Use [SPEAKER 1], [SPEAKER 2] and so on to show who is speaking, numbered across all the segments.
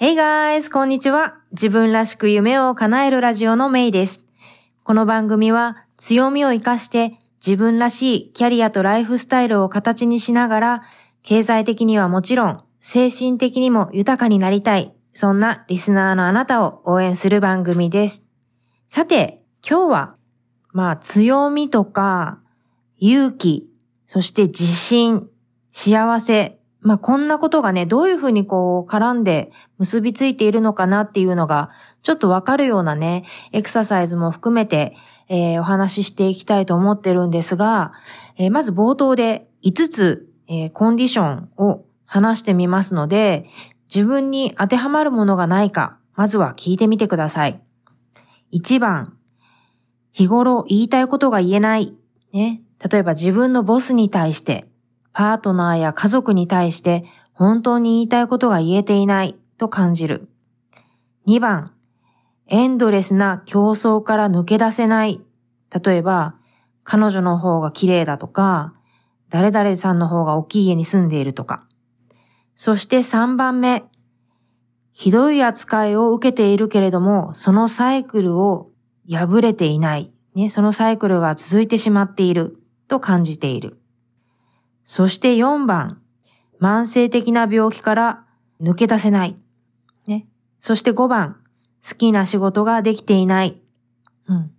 [SPEAKER 1] Hey guys! こんにちは。自分らしく夢を叶えるラジオのメイです。この番組は強みを活かして自分らしいキャリアとライフスタイルを形にしながら経済的にはもちろん精神的にも豊かになりたい。そんなリスナーのあなたを応援する番組です。さて、今日は、まあ強みとか勇気、そして自信、幸せ、まあ、こんなことがね、どういうふうにこう絡んで結びついているのかなっていうのが、ちょっとわかるようなね、エクササイズも含めて、えー、お話ししていきたいと思ってるんですが、えー、まず冒頭で5つ、えー、コンディションを話してみますので、自分に当てはまるものがないか、まずは聞いてみてください。1番、日頃言いたいことが言えない。ね。例えば自分のボスに対して、パートナーや家族に対して本当に言いたいことが言えていないと感じる。2番、エンドレスな競争から抜け出せない。例えば、彼女の方が綺麗だとか、誰々さんの方が大きい家に住んでいるとか。そして3番目、ひどい扱いを受けているけれども、そのサイクルを破れていない。ね、そのサイクルが続いてしまっていると感じている。そして4番、慢性的な病気から抜け出せない。ね。そして5番、好きな仕事ができていない。うん。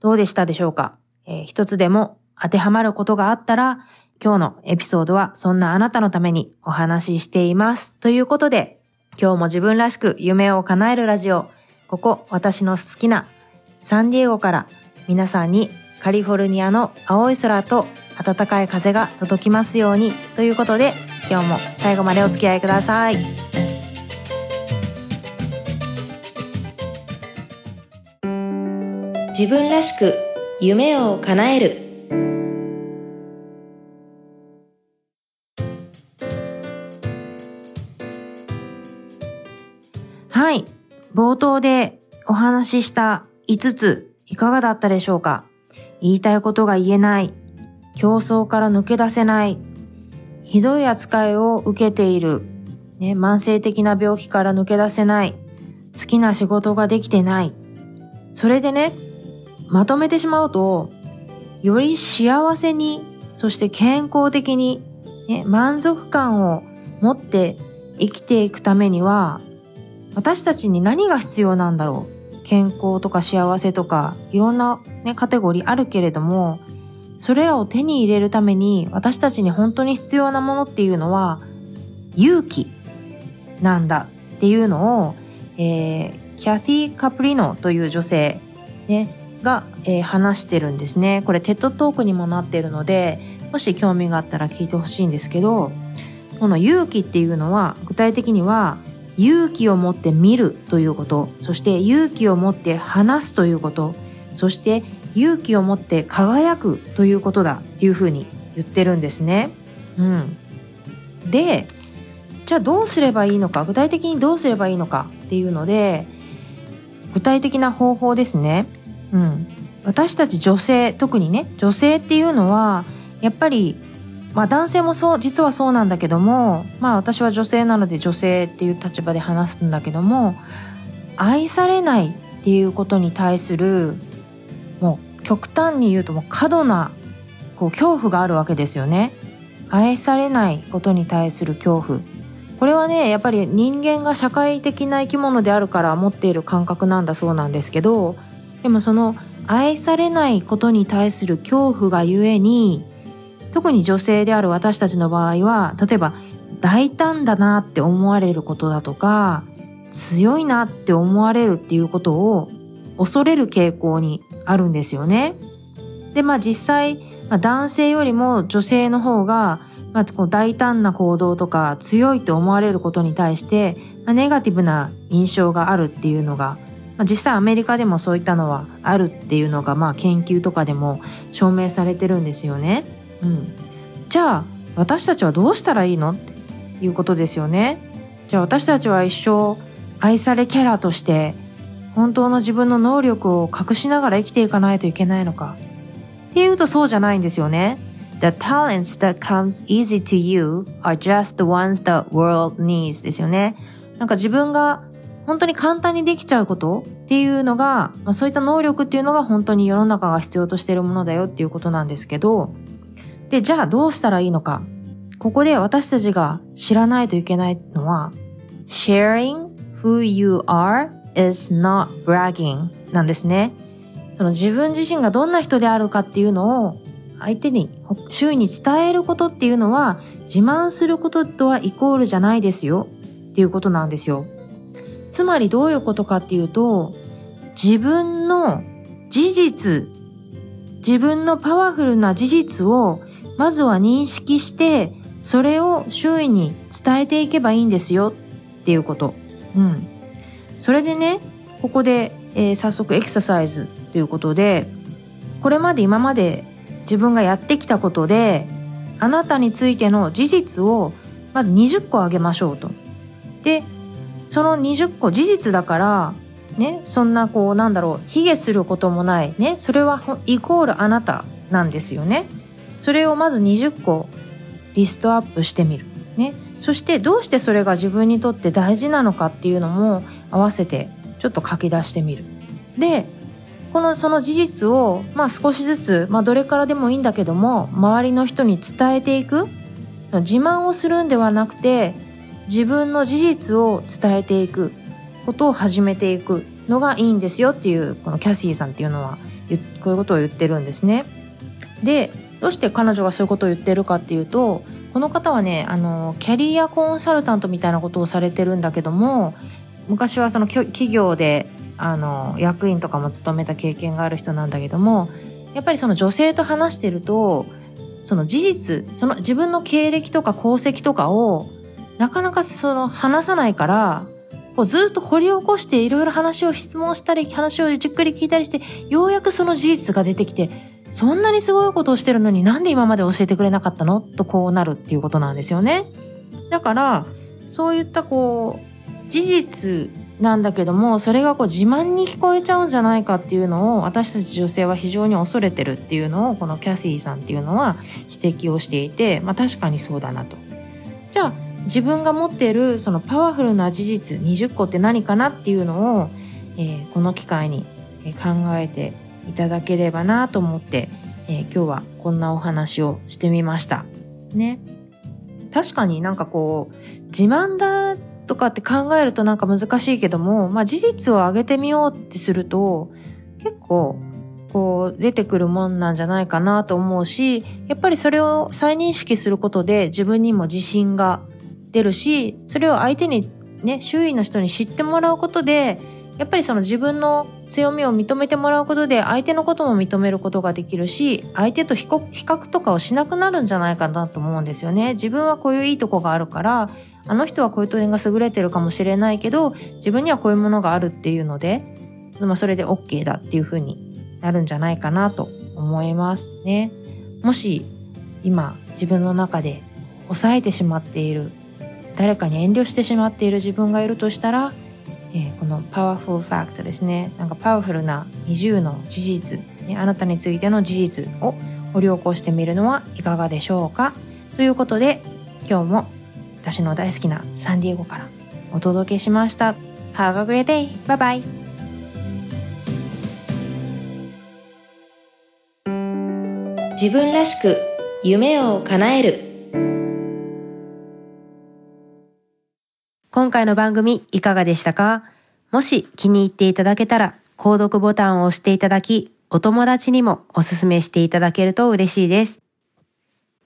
[SPEAKER 1] どうでしたでしょうか、えー、一つでも当てはまることがあったら、今日のエピソードはそんなあなたのためにお話ししています。ということで、今日も自分らしく夢を叶えるラジオ、ここ私の好きなサンディエゴから皆さんにカリフォルニアの青い空と暖かい風が届きますようにということで今日も最後までお付き合いください。自分らしく夢を叶える。はい。冒頭でお話しした5ついかがだったでしょうか？言いたいことが言えない、競争から抜け出せない、ひどい扱いを受けている、ね、慢性的な病気から抜け出せない、好きな仕事ができてない。それでね、まとめてしまうと、より幸せに、そして健康的に、ね、満足感を持って生きていくためには、私たちに何が必要なんだろう。健康とか幸せとかいろんな、ね、カテゴリーあるけれどもそれらを手に入れるために私たちに本当に必要なものっていうのは勇気なんだっていうのを、えー、キャティ・カプリノという女性、ね、が、えー、話してるんですね。これテッドトークにもなってるのでもし興味があったら聞いてほしいんですけどこの勇気っていうのは具体的には勇気を持って見るということそして勇気を持って話すということそして勇気を持って輝くということだっていうふうに言ってるんですね。うん、でじゃあどうすればいいのか具体的にどうすればいいのかっていうので具体的な方法ですね。うん、私たち女性特にね女性っていうのはやっぱりまあ男性もそう実はそうなんだけどもまあ私は女性なので女性っていう立場で話すんだけども愛されないっていうことに対するもう極端に言うともう過度なこう恐怖があるわけですよね。愛されないことに対する恐怖これはねやっぱり人間が社会的な生き物であるから持っている感覚なんだそうなんですけどでもその愛されないことに対する恐怖がゆえに特に女性である私たちの場合は例えば大胆だなって思われることだとか強いなって思われるっていうことを恐れる傾向にあるんですよね。でまあ実際、まあ、男性よりも女性の方が、まあ、こう大胆な行動とか強いって思われることに対して、まあ、ネガティブな印象があるっていうのが、まあ、実際アメリカでもそういったのはあるっていうのが、まあ、研究とかでも証明されてるんですよね。うん、じゃあ私たちはどうしたらいいの？っていうことですよね。じゃあ私たちは一生愛されキャラとして本当の自分の能力を隠しながら生きていかないといけないのかっていうとそうじゃないんですよね。The talents that comes easy to you are just the ones the world needs ですよね。なんか自分が本当に簡単にできちゃうことっていうのが、まあ、そういった能力っていうのが本当に世の中が必要としているものだよっていうことなんですけど、で、じゃあどうしたらいいのか。ここで私たちが知らないといけないのは、sharing who you are is not bragging なんですね。その自分自身がどんな人であるかっていうのを相手に、周囲に伝えることっていうのは自慢することとはイコールじゃないですよっていうことなんですよ。つまりどういうことかっていうと、自分の事実、自分のパワフルな事実をまずは認識して、それを周囲に伝えていけばいいんですよっていうこと。うん。それでね、ここで、えー、早速エクササイズということで、これまで今まで自分がやってきたことで、あなたについての事実をまず20個あげましょうと。で、その20個事実だから、ね、そんなこうなんだろう、卑下することもない。ね、それはイコールあなたなんですよね。それをまず20個リストアップしてみる。ね。そしてどうしてそれが自分にとって大事なのかっていうのも合わせてちょっと書き出してみる。で、このその事実を、まあ少しずつ、まあどれからでもいいんだけども、周りの人に伝えていく。自慢をするんではなくて、自分の事実を伝えていくことを始めていくのがいいんですよっていう、このキャシーさんっていうのは、こういうことを言ってるんですね。で、どうして彼女がそういうことを言ってるかっていうと、この方はね、あの、キャリアコンサルタントみたいなことをされてるんだけども、昔はその企業であの役員とかも務めた経験がある人なんだけどもやっぱりその女性と話してるとその事実その自分の経歴とか功績とかをなかなかその話さないからこうずっと掘り起こしていろいろ話を質問したり話をじっくり聞いたりしてようやくその事実が出てきてそんなにすごいことをしてるのになんで今まで教えてくれなかったの？とこうなるっていうことなんですよね。だからそういったこう事実なんだけどもそれがこう自慢に聞こえちゃうんじゃないかっていうのを私たち女性は非常に恐れてるっていうのをこのキャシーさんっていうのは指摘をしていて、まあ、確かにそうだなと。じゃあ自分が持っているそのパワフルな事実20個って何かなっていうのを、えー、この機会に考えていただければなと思って、えー、今日はこんなお話をしてみました。ね。確かになんかこう自慢だとかって考えるとなんか難しいけども、まあ事実を上げてみようってすると、結構、こう出てくるもんなんじゃないかなと思うし、やっぱりそれを再認識することで自分にも自信が出るし、それを相手にね、周囲の人に知ってもらうことで、やっぱりその自分の強みを認めてもらうことで相手のことも認めることができるし、相手と比較とかをしなくなるんじゃないかなと思うんですよね。自分はこういういいとこがあるから、あの人はこういう点が優れてるかもしれないけど、自分にはこういうものがあるっていうので、まあそれで OK だっていう風になるんじゃないかなと思いますね。もし今自分の中で抑えてしまっている、誰かに遠慮してしまっている自分がいるとしたら、えー、このパワフルファクトですね。なんかパワフルな20の事実、ね、あなたについての事実を掘り起こしてみるのはいかがでしょうか？ということで今日も私の大好きなサンディエゴからお届けしました。Have a great day! Bye bye! 自分らしく夢を叶える今回の番組いかがでしたか？もし気に入っていただけたら購読ボタンを押していただきお友達にもおすすめしていただけると嬉しいです。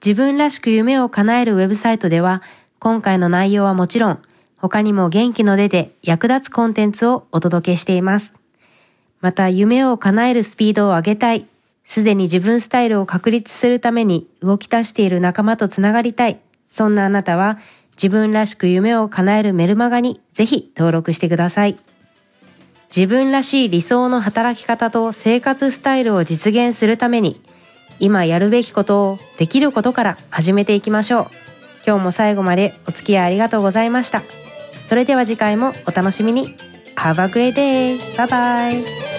[SPEAKER 1] 自分らしく夢を叶えるウェブサイトでは今回の内容はもちろん、他にも元気の出で役立つコンテンツをお届けしています。また夢を叶えるスピードを上げたい、すでに自分スタイルを確立するために動き出している仲間とつながりたい、そんなあなたは自分らしく夢を叶えるメルマガにぜひ登録してください。自分らしい理想の働き方と生活スタイルを実現するために、今やるべきことをできることから始めていきましょう。今日も最後までお付き合いありがとうございました。それでは次回もお楽しみに。Have a great day! Bye bye!